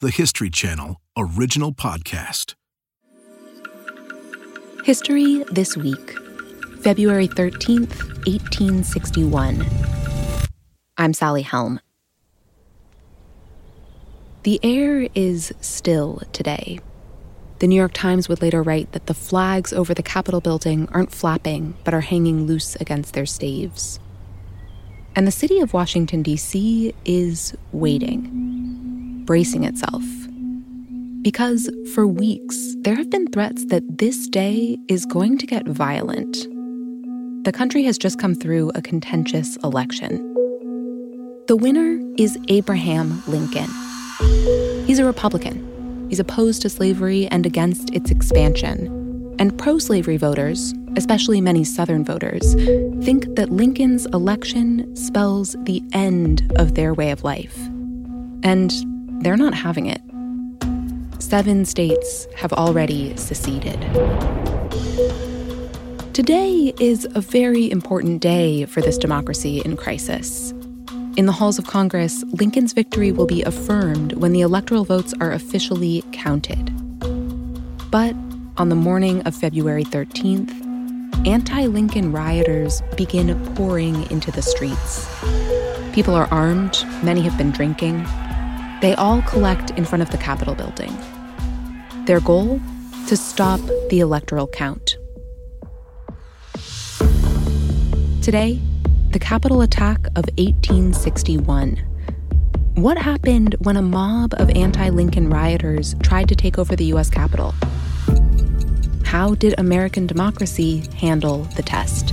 the History Channel original podcast. History This Week, February 13th, 1861. I'm Sally Helm. The air is still today. The New York Times would later write that the flags over the Capitol building aren't flapping, but are hanging loose against their staves. And the city of Washington, D.C. is waiting, bracing itself. Because for weeks, there have been threats that this day is going to get violent. The country has just come through a contentious election. The winner is Abraham Lincoln. He's a Republican. He's opposed to slavery and against its expansion. And pro slavery voters, especially many Southern voters, think that Lincoln's election spells the end of their way of life. And they're not having it. Seven states have already seceded. Today is a very important day for this democracy in crisis. In the halls of Congress, Lincoln's victory will be affirmed when the electoral votes are officially counted. But on the morning of February 13th, anti Lincoln rioters begin pouring into the streets. People are armed, many have been drinking. They all collect in front of the Capitol building. Their goal? To stop the electoral count. Today, the Capitol attack of 1861. What happened when a mob of anti Lincoln rioters tried to take over the U.S. Capitol? How did American democracy handle the test?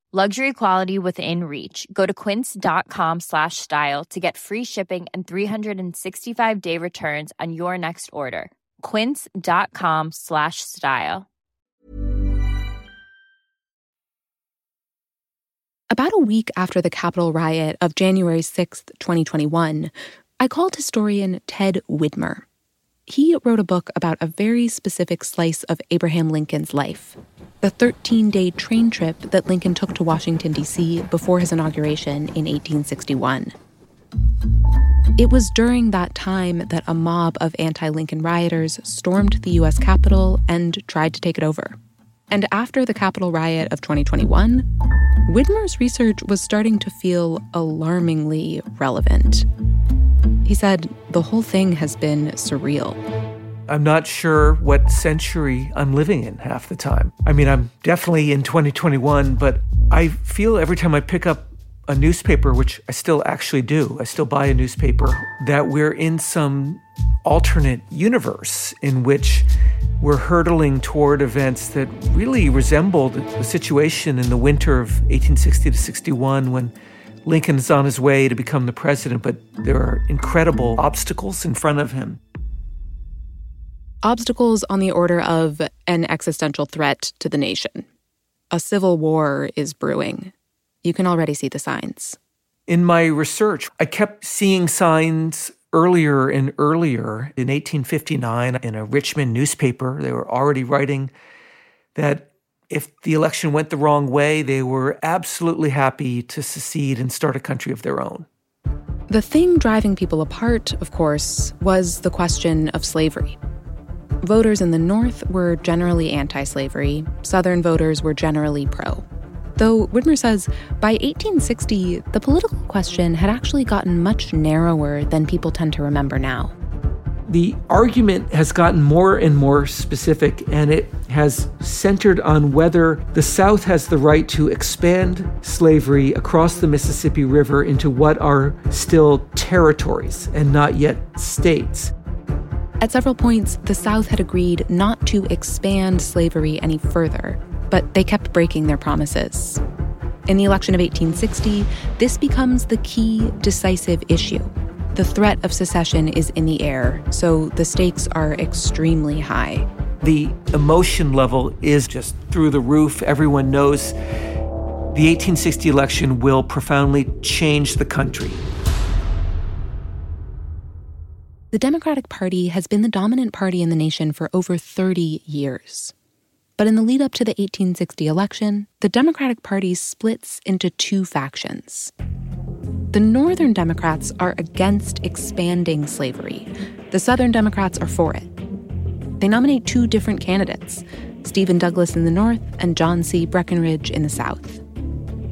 Luxury quality within reach. Go to quince.com slash style to get free shipping and 365 day returns on your next order. Quince.com slash style. About a week after the Capitol riot of January 6th, 2021, I called historian Ted Widmer. He wrote a book about a very specific slice of Abraham Lincoln's life the 13 day train trip that Lincoln took to Washington, D.C. before his inauguration in 1861. It was during that time that a mob of anti Lincoln rioters stormed the U.S. Capitol and tried to take it over. And after the Capitol riot of 2021, Widmer's research was starting to feel alarmingly relevant. He said the whole thing has been surreal. I'm not sure what century I'm living in half the time. I mean, I'm definitely in 2021, but I feel every time I pick up a newspaper, which I still actually do, I still buy a newspaper, that we're in some alternate universe in which we're hurtling toward events that really resembled the situation in the winter of 1860 to 61 when Lincoln's on his way to become the president, but there are incredible obstacles in front of him. Obstacles on the order of an existential threat to the nation. A civil war is brewing. You can already see the signs. In my research, I kept seeing signs earlier and earlier. In 1859, in a Richmond newspaper, they were already writing that if the election went the wrong way, they were absolutely happy to secede and start a country of their own. The thing driving people apart, of course, was the question of slavery. Voters in the North were generally anti slavery, Southern voters were generally pro. Though Widmer says by 1860, the political question had actually gotten much narrower than people tend to remember now. The argument has gotten more and more specific, and it has centered on whether the South has the right to expand slavery across the Mississippi River into what are still territories and not yet states. At several points, the South had agreed not to expand slavery any further, but they kept breaking their promises. In the election of 1860, this becomes the key decisive issue. The threat of secession is in the air, so the stakes are extremely high. The emotion level is just through the roof. Everyone knows the 1860 election will profoundly change the country. The Democratic Party has been the dominant party in the nation for over 30 years. But in the lead up to the 1860 election, the Democratic Party splits into two factions. The Northern Democrats are against expanding slavery, the Southern Democrats are for it. They nominate two different candidates Stephen Douglas in the North and John C. Breckinridge in the South.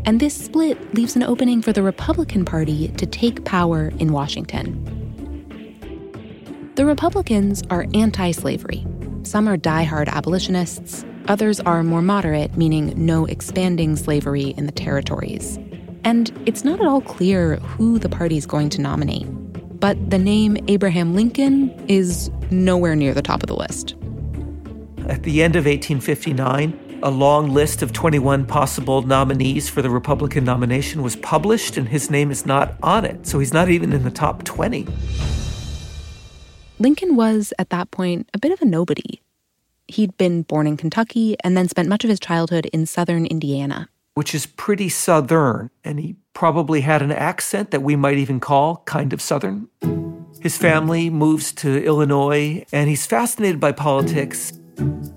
And this split leaves an opening for the Republican Party to take power in Washington. The Republicans are anti slavery. Some are die-hard abolitionists, others are more moderate, meaning no expanding slavery in the territories. And it's not at all clear who the party's going to nominate. But the name Abraham Lincoln is nowhere near the top of the list. At the end of 1859, a long list of 21 possible nominees for the Republican nomination was published, and his name is not on it. So he's not even in the top 20. Lincoln was, at that point, a bit of a nobody. He'd been born in Kentucky and then spent much of his childhood in southern Indiana. Which is pretty southern, and he probably had an accent that we might even call kind of southern. His family moves to Illinois, and he's fascinated by politics.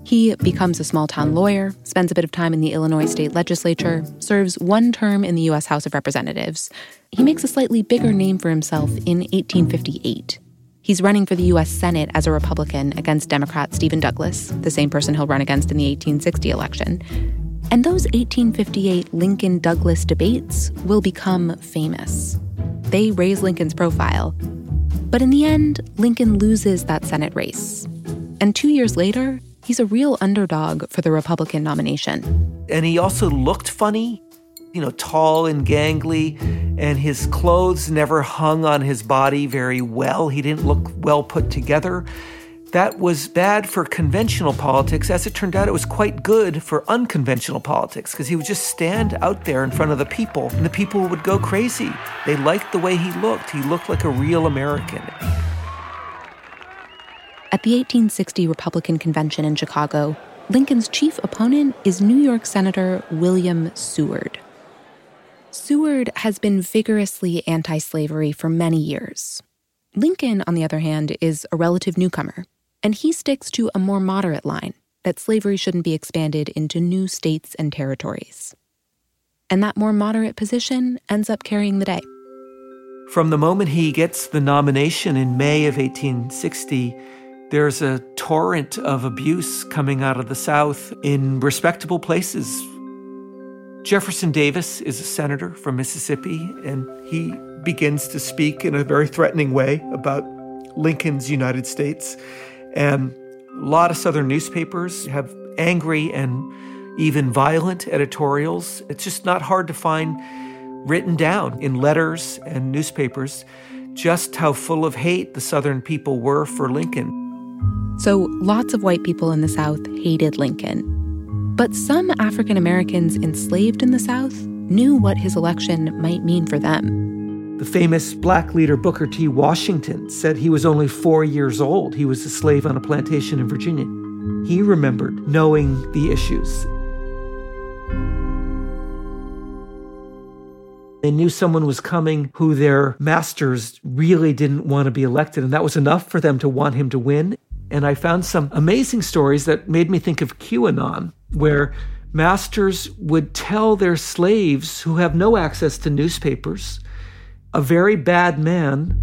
He becomes a small town lawyer, spends a bit of time in the Illinois state legislature, serves one term in the U.S. House of Representatives. He makes a slightly bigger name for himself in 1858 He's running for the U.S. Senate as a Republican against Democrat Stephen Douglas, the same person he'll run against in the 1860 election. And those 1858 Lincoln Douglas debates will become famous. They raise Lincoln's profile. But in the end, Lincoln loses that Senate race. And two years later, he's a real underdog for the Republican nomination. And he also looked funny you know, tall and gangly, and his clothes never hung on his body very well. He didn't look well put together. That was bad for conventional politics. As it turned out, it was quite good for unconventional politics because he would just stand out there in front of the people, and the people would go crazy. They liked the way he looked. He looked like a real American. At the 1860 Republican Convention in Chicago, Lincoln's chief opponent is New York Senator William Seward. Seward has been vigorously anti slavery for many years. Lincoln, on the other hand, is a relative newcomer, and he sticks to a more moderate line that slavery shouldn't be expanded into new states and territories. And that more moderate position ends up carrying the day. From the moment he gets the nomination in May of 1860, there's a torrent of abuse coming out of the South in respectable places Jefferson Davis is a senator from Mississippi, and he begins to speak in a very threatening way about Lincoln's United States. And a lot of Southern newspapers have angry and even violent editorials. It's just not hard to find written down in letters and newspapers just how full of hate the Southern people were for Lincoln. So lots of white people in the South hated Lincoln. But some African Americans enslaved in the South knew what his election might mean for them. The famous black leader Booker T. Washington said he was only four years old. He was a slave on a plantation in Virginia. He remembered knowing the issues. They knew someone was coming who their masters really didn't want to be elected, and that was enough for them to want him to win. And I found some amazing stories that made me think of QAnon, where masters would tell their slaves who have no access to newspapers, a very bad man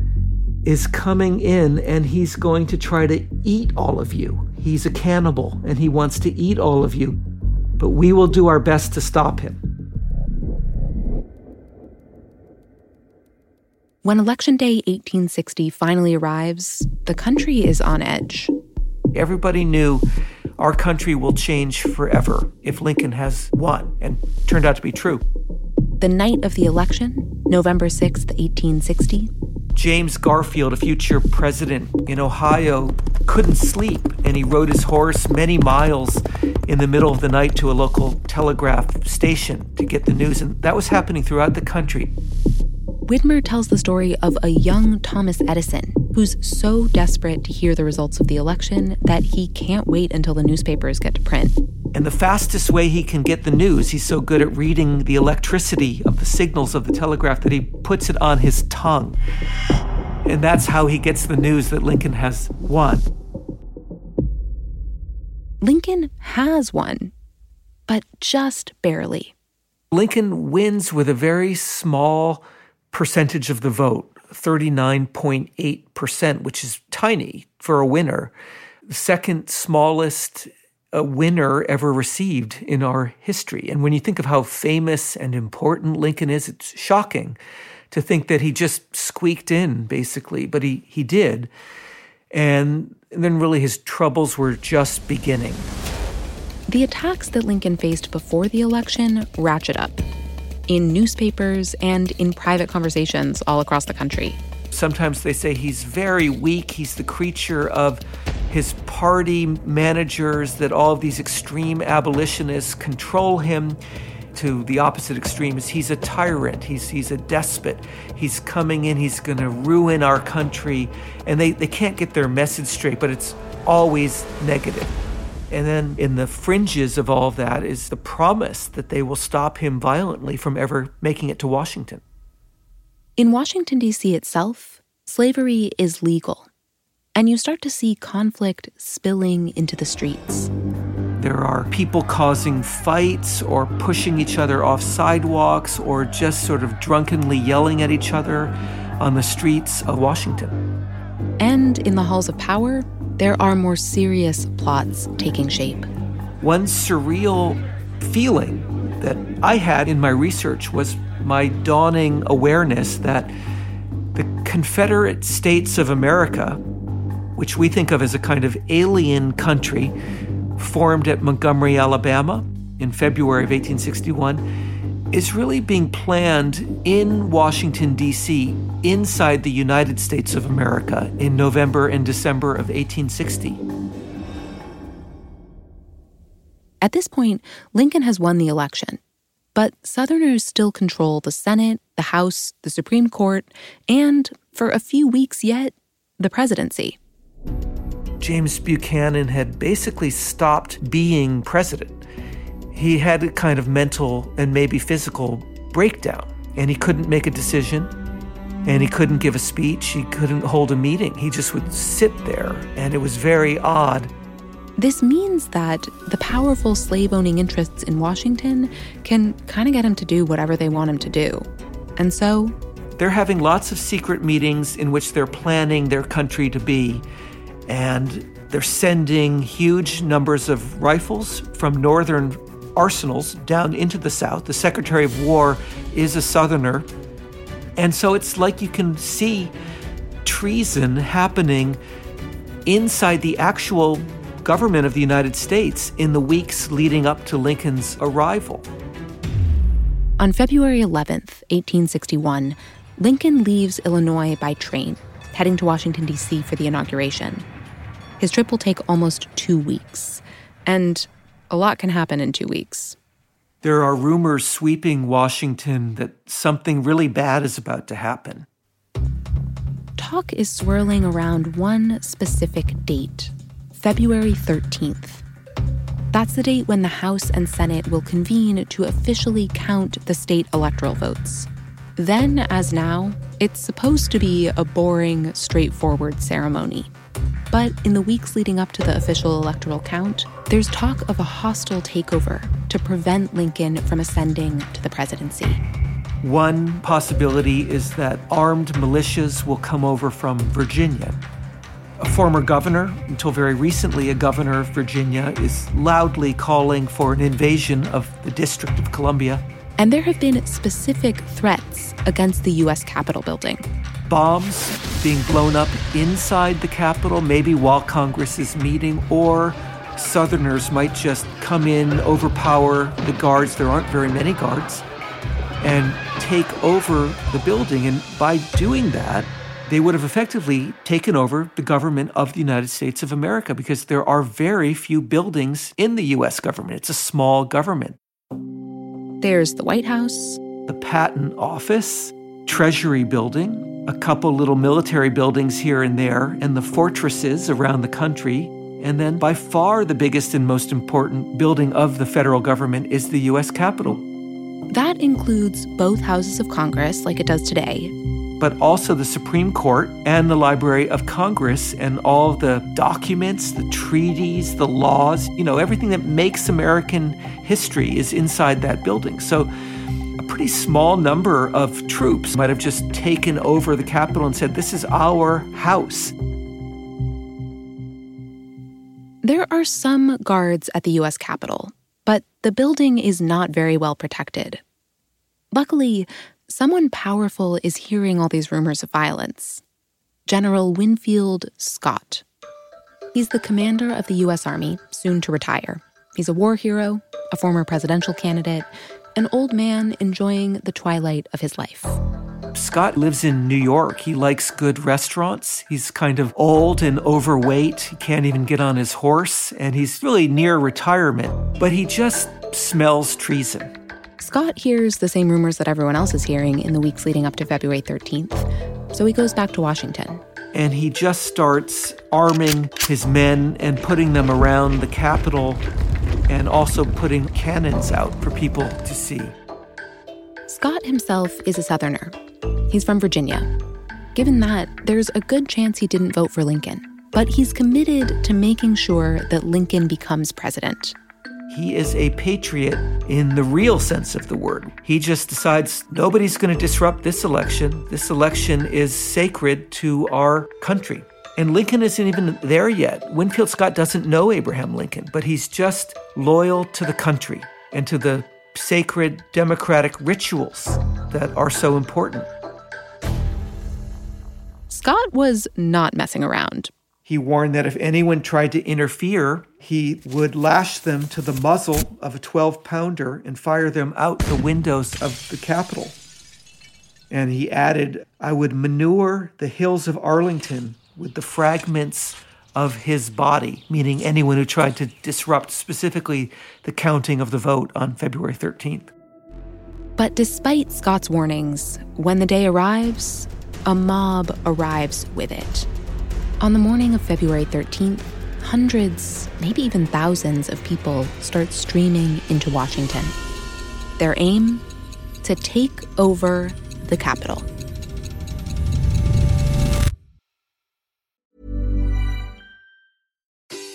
is coming in and he's going to try to eat all of you. He's a cannibal and he wants to eat all of you, but we will do our best to stop him. When Election Day 1860 finally arrives, the country is on edge. Everybody knew our country will change forever if Lincoln has won, and turned out to be true. The night of the election, November 6th, 1860, James Garfield, a future president in Ohio, couldn't sleep, and he rode his horse many miles in the middle of the night to a local telegraph station to get the news. And that was happening throughout the country Widmer tells the story of a young Thomas Edison who's so desperate to hear the results of the election that he can't wait until the newspapers get to print. And the fastest way he can get the news, he's so good at reading the electricity of the signals of the telegraph that he puts it on his tongue. And that's how he gets the news that Lincoln has won. Lincoln has won, but just barely. Lincoln wins with a very small percentage of the vote, 39.8%, which is tiny for a winner. The second smallest uh, winner ever received in our history. And when you think of how famous and important Lincoln is, it's shocking to think that he just squeaked in, basically, but he, he did. And then really his troubles were just beginning. The attacks that Lincoln faced before the election ratchet up in newspapers and in private conversations all across the country. Sometimes they say he's very weak, he's the creature of his party managers, that all of these extreme abolitionists control him to the opposite extreme is he's a tyrant, he's, he's a despot, he's coming in, he's going to ruin our country. And they, they can't get their message straight, but it's always negative. And then in the fringes of all of that is the promise that they will stop him violently from ever making it to Washington. In Washington, D.C. itself, slavery is legal. And you start to see conflict spilling into the streets. There are people causing fights or pushing each other off sidewalks or just sort of drunkenly yelling at each other on the streets of Washington. And in the halls of power, there are more serious plots taking shape. One surreal feeling that I had in my research was my dawning awareness that the Confederate States of America, which we think of as a kind of alien country, formed at Montgomery, Alabama in February of 1861, is really being planned in Washington, D.C., inside the United States of America in November and December of 1860. At this point, Lincoln has won the election, but Southerners still control the Senate, the House, the Supreme Court, and, for a few weeks yet, the presidency. James Buchanan had basically stopped being president. He had a kind of mental and maybe physical breakdown, and he couldn't make a decision, and he couldn't give a speech, he couldn't hold a meeting. He just would sit there, and it was very odd. This means that the powerful slave owning interests in Washington can kind of get him to do whatever they want him to do. And so. They're having lots of secret meetings in which they're planning their country to be and they're sending huge numbers of rifles from northern arsenals down into the South. The Secretary of War is a Southerner. And so it's like you can see treason happening inside the actual government of the United States in the weeks leading up to Lincoln's arrival. On February 11th, 1861, Lincoln leaves Illinois by train, heading to Washington, D.C. for the inauguration. His trip will take almost two weeks, and a lot can happen in two weeks. There are rumors sweeping Washington that something really bad is about to happen. Talk is swirling around one specific date February 13th. That's the date when the House and Senate will convene to officially count the state electoral votes. Then, as now, it's supposed to be a boring, straightforward ceremony. But in the weeks leading up to the official electoral count, there's talk of a hostile takeover to prevent Lincoln from ascending to the presidency. One possibility is that armed militias will come over from Virginia. A former governor, until very recently a governor of Virginia, is loudly calling for an invasion of the District of Columbia. And there have been specific threats against the U.S. Capitol building bombs being blown up inside the Capitol, maybe while Congress is meeting, or Southerners might just come in, overpower the guards. There aren't very many guards, and take over the building. And by doing that, they would have effectively taken over the government of the United States of America because there are very few buildings in the U.S. government. It's a small government. There's the White House, the Patent Office, Treasury building, a couple little military buildings here and there, and the fortresses around the country. And then, by far, the biggest and most important building of the federal government is the U.S. Capitol. That includes both houses of Congress, like it does today, but also the Supreme Court and the Library of Congress and all the documents, the treaties, the laws, you know, everything that makes American history is inside that building. So pretty small number of troops might have just taken over the Capitol and said, This is our house. There are some guards at the U.S. Capitol, but the building is not very well protected. Luckily, someone powerful is hearing all these rumors of violence General Winfield Scott. He's the commander of the U.S. Army, soon to retire. He's a war hero, a former presidential candidate, an old man enjoying the twilight of his life. Scott lives in New York. He likes good restaurants. He's kind of old and overweight. He can't even get on his horse, and he's really near retirement, but he just smells treason. Scott hears the same rumors that everyone else is hearing in the weeks leading up to February 13th, so he goes back to Washington. And he just starts arming his men and putting them around the Capitol and also putting cannons out for people to see. Scott himself is a Southerner. He's from Virginia. Given that, there's a good chance he didn't vote for Lincoln, but he's committed to making sure that Lincoln becomes president. He is a patriot in the real sense of the word. He just decides nobody's going to disrupt this election. This election is sacred to our country. And Lincoln isn't even there yet. Winfield Scott doesn't know Abraham Lincoln, but he's just loyal to the country and to the sacred democratic rituals that are so important. Scott was not messing around. He warned that if anyone tried to interfere, he would lash them to the muzzle of a 12 pounder and fire them out the windows of the Capitol. And he added, I would manure the hills of Arlington with the fragments of his body, meaning anyone who tried to disrupt specifically the counting of the vote on February 13th. But despite Scott's warnings, when the day arrives, a mob arrives with it. On the morning of February 13th, hundreds, maybe even thousands of people start streaming into Washington. Their aim? To take over the Capitol.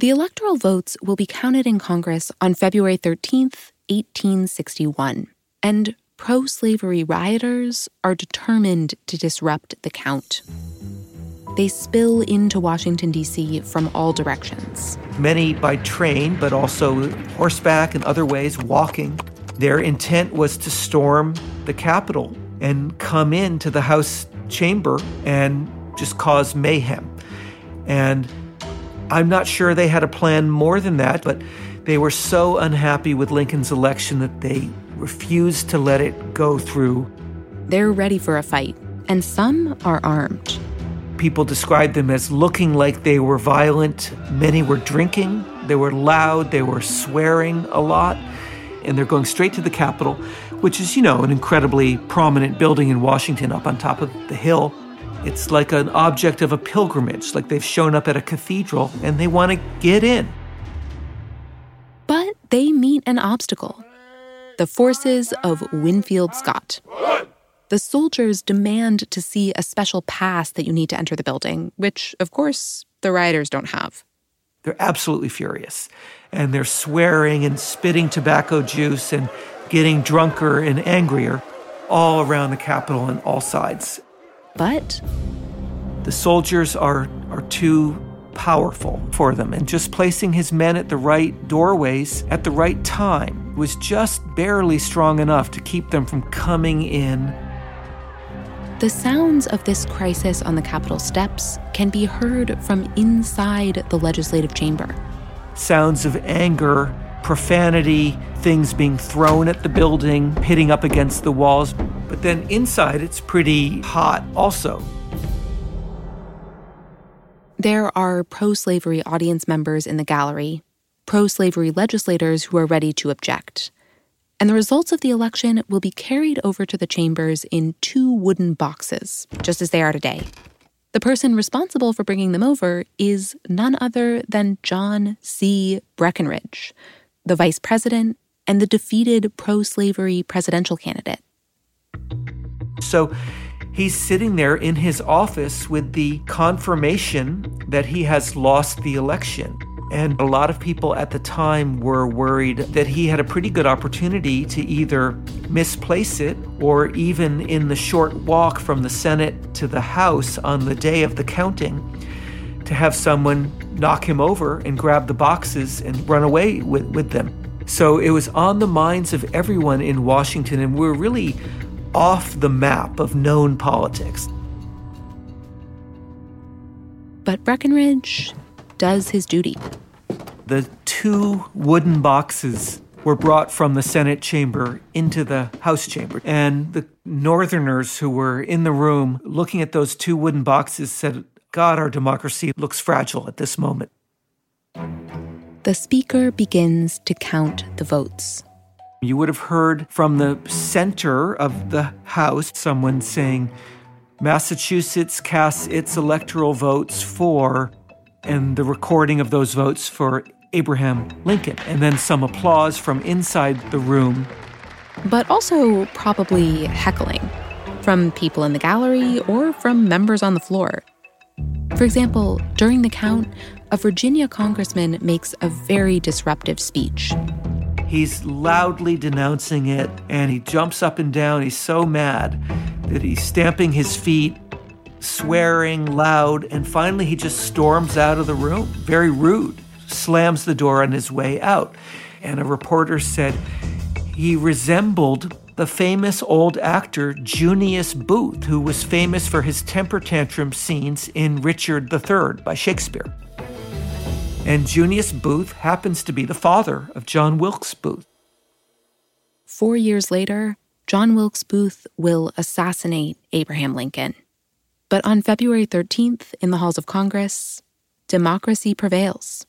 The electoral votes will be counted in Congress on February 13th, 1861, and pro slavery rioters are determined to disrupt the count. They spill into Washington, D.C. from all directions. Many by train, but also horseback and other ways, walking. Their intent was to storm the Capitol and come into the House chamber and just cause mayhem. And I'm not sure they had a plan more than that, but they were so unhappy with Lincoln's election that they refused to let it go through. They're ready for a fight, and some are armed. People described them as looking like they were violent. Many were drinking, they were loud, they were swearing a lot, and they're going straight to the Capitol, which is, you know, an incredibly prominent building in Washington up on top of the hill. It's like an object of a pilgrimage, like they've shown up at a cathedral and they want to get in. But they meet an obstacle. the forces of Winfield Scott. The soldiers demand to see a special pass that you need to enter the building, which, of course, the rioters don't have. They're absolutely furious. And they're swearing and spitting tobacco juice and getting drunker and angrier all around the Capitol on all sides. But the soldiers are, are too powerful for them, and just placing his men at the right doorways at the right time was just barely strong enough to keep them from coming in. The sounds of this crisis on the Capitol steps can be heard from inside the legislative chamber. Sounds of anger, profanity, things being thrown at the building, hitting up against the walls. But then inside, it's pretty hot also. There are pro slavery audience members in the gallery, pro slavery legislators who are ready to object. And the results of the election will be carried over to the chambers in two wooden boxes, just as they are today. The person responsible for bringing them over is none other than John C. Breckinridge, the vice president and the defeated pro slavery presidential candidate. So he's sitting there in his office with the confirmation that he has lost the election. And a lot of people at the time were worried that he had a pretty good opportunity to either misplace it or even in the short walk from the Senate to the House on the day of the counting to have someone knock him over and grab the boxes and run away with, with them. So it was on the minds of everyone in Washington, and we're really off the map of known politics. But Breckinridge does his duty. The two wooden boxes were brought from the Senate chamber into the House chamber. And the Northerners who were in the room looking at those two wooden boxes said, God, our democracy looks fragile at this moment. The speaker begins to count the votes. You would have heard from the center of the House someone saying, Massachusetts casts its electoral votes for, and the recording of those votes for Abraham Lincoln. And then some applause from inside the room. But also probably heckling from people in the gallery or from members on the floor. For example, during the count, a Virginia congressman makes a very disruptive speech. He's loudly denouncing it and he jumps up and down. He's so mad that he's stamping his feet, swearing loud, and finally he just storms out of the room, very rude, slams the door on his way out. And a reporter said he resembled the famous old actor Junius Booth, who was famous for his temper tantrum scenes in Richard III by Shakespeare. And Junius Booth happens to be the father of John Wilkes Booth. Four years later, John Wilkes Booth will assassinate Abraham Lincoln. But on February 13th, in the halls of Congress, democracy prevails.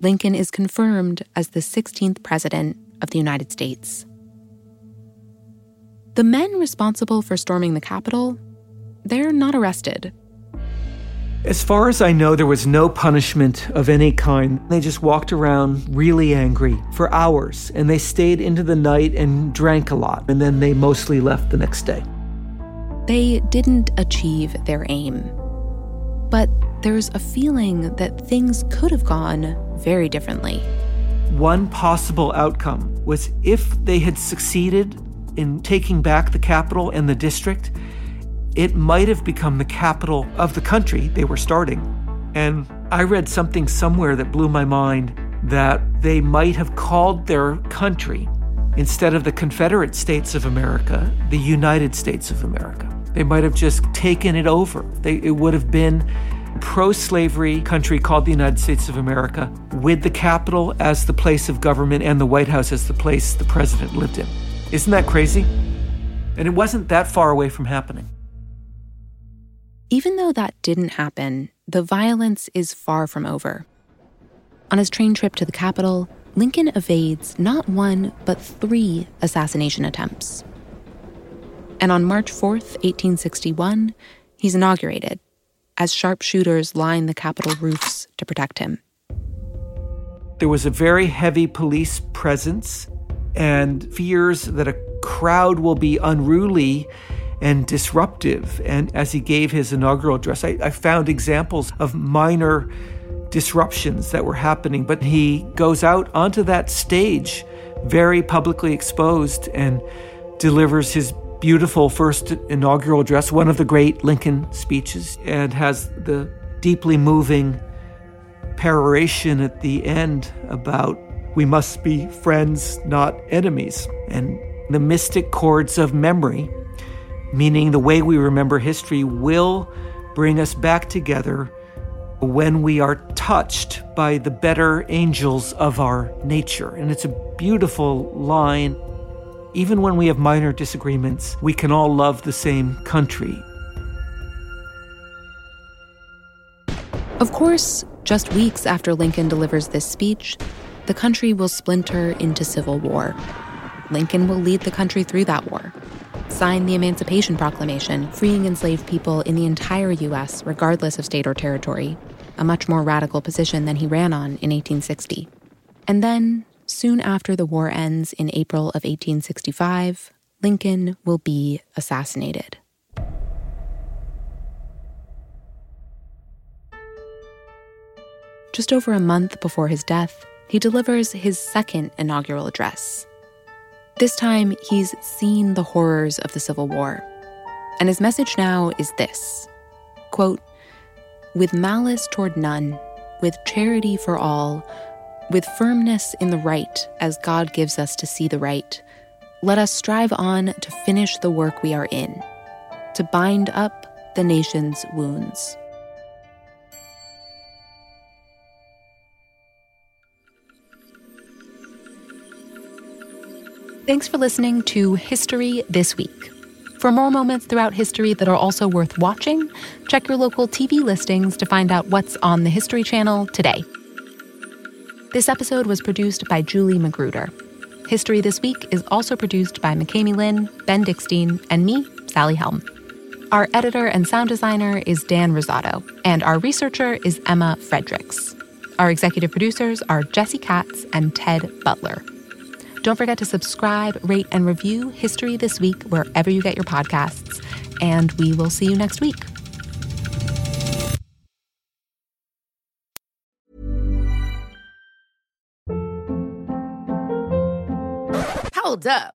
Lincoln is confirmed as the 16th President of the United States. The men responsible for storming the Capitol, they're not arrested. As far as I know, there was no punishment of any kind. They just walked around really angry for hours, and they stayed into the night and drank a lot, and then they mostly left the next day. They didn't achieve their aim. But there's a feeling that things could have gone very differently. One possible outcome was if they had succeeded in taking back the capital and the district, it might have become the capital of the country they were starting. And I read something somewhere that blew my mind that they might have called their country, instead of the Confederate States of America, the United States of America. They might have just taken it over. They, it would have been pro slavery country called the United States of America, with the capital as the place of government and the White House as the place the president lived in. Isn't that crazy? And it wasn't that far away from happening. Even though that didn't happen, the violence is far from over. On his train trip to the capital, Lincoln evades not one, but three assassination attempts. And on March 4th, 1861, he's inaugurated as sharpshooters line the Capitol roofs to protect him. There was a very heavy police presence, and fears that a crowd will be unruly and disruptive. And as he gave his inaugural address, I, I found examples of minor disruptions that were happening. But he goes out onto that stage, very publicly exposed, and delivers his beautiful first inaugural address, one of the great Lincoln speeches, and has the deeply moving peroration at the end about we must be friends, not enemies, and the mystic chords of memory, meaning the way we remember history, will bring us back together when we are touched by the better angels of our nature. And it's a beautiful line even when we have minor disagreements, we can all love the same country. Of course, just weeks after Lincoln delivers this speech, the country will splinter into civil war. Lincoln will lead the country through that war, sign the Emancipation Proclamation, freeing enslaved people in the entire U.S., regardless of state or territory, a much more radical position than he ran on in 1860. And then Soon after the war ends in April of 1865, Lincoln will be assassinated. Just over a month before his death, he delivers his second inaugural address. This time, he's seen the horrors of the Civil War. And his message now is this quote, With malice toward none, with charity for all, with firmness in the right as God gives us to see the right, let us strive on to finish the work we are in, to bind up the nation's wounds. Thanks for listening to History This Week. For more moments throughout history that are also worth watching, check your local TV listings to find out what's on the History Channel today. This episode was produced by Julie Magruder. History This Week is also produced by McKamey Lynn, Ben Dickstein, and me, Sally Helm. Our editor and sound designer is Dan Rosato, and our researcher is Emma Fredericks. Our executive producers are Jesse Katz and Ted Butler. Don't forget to subscribe, rate, and review History This Week wherever you get your podcasts, and we will see you next week. Hold up.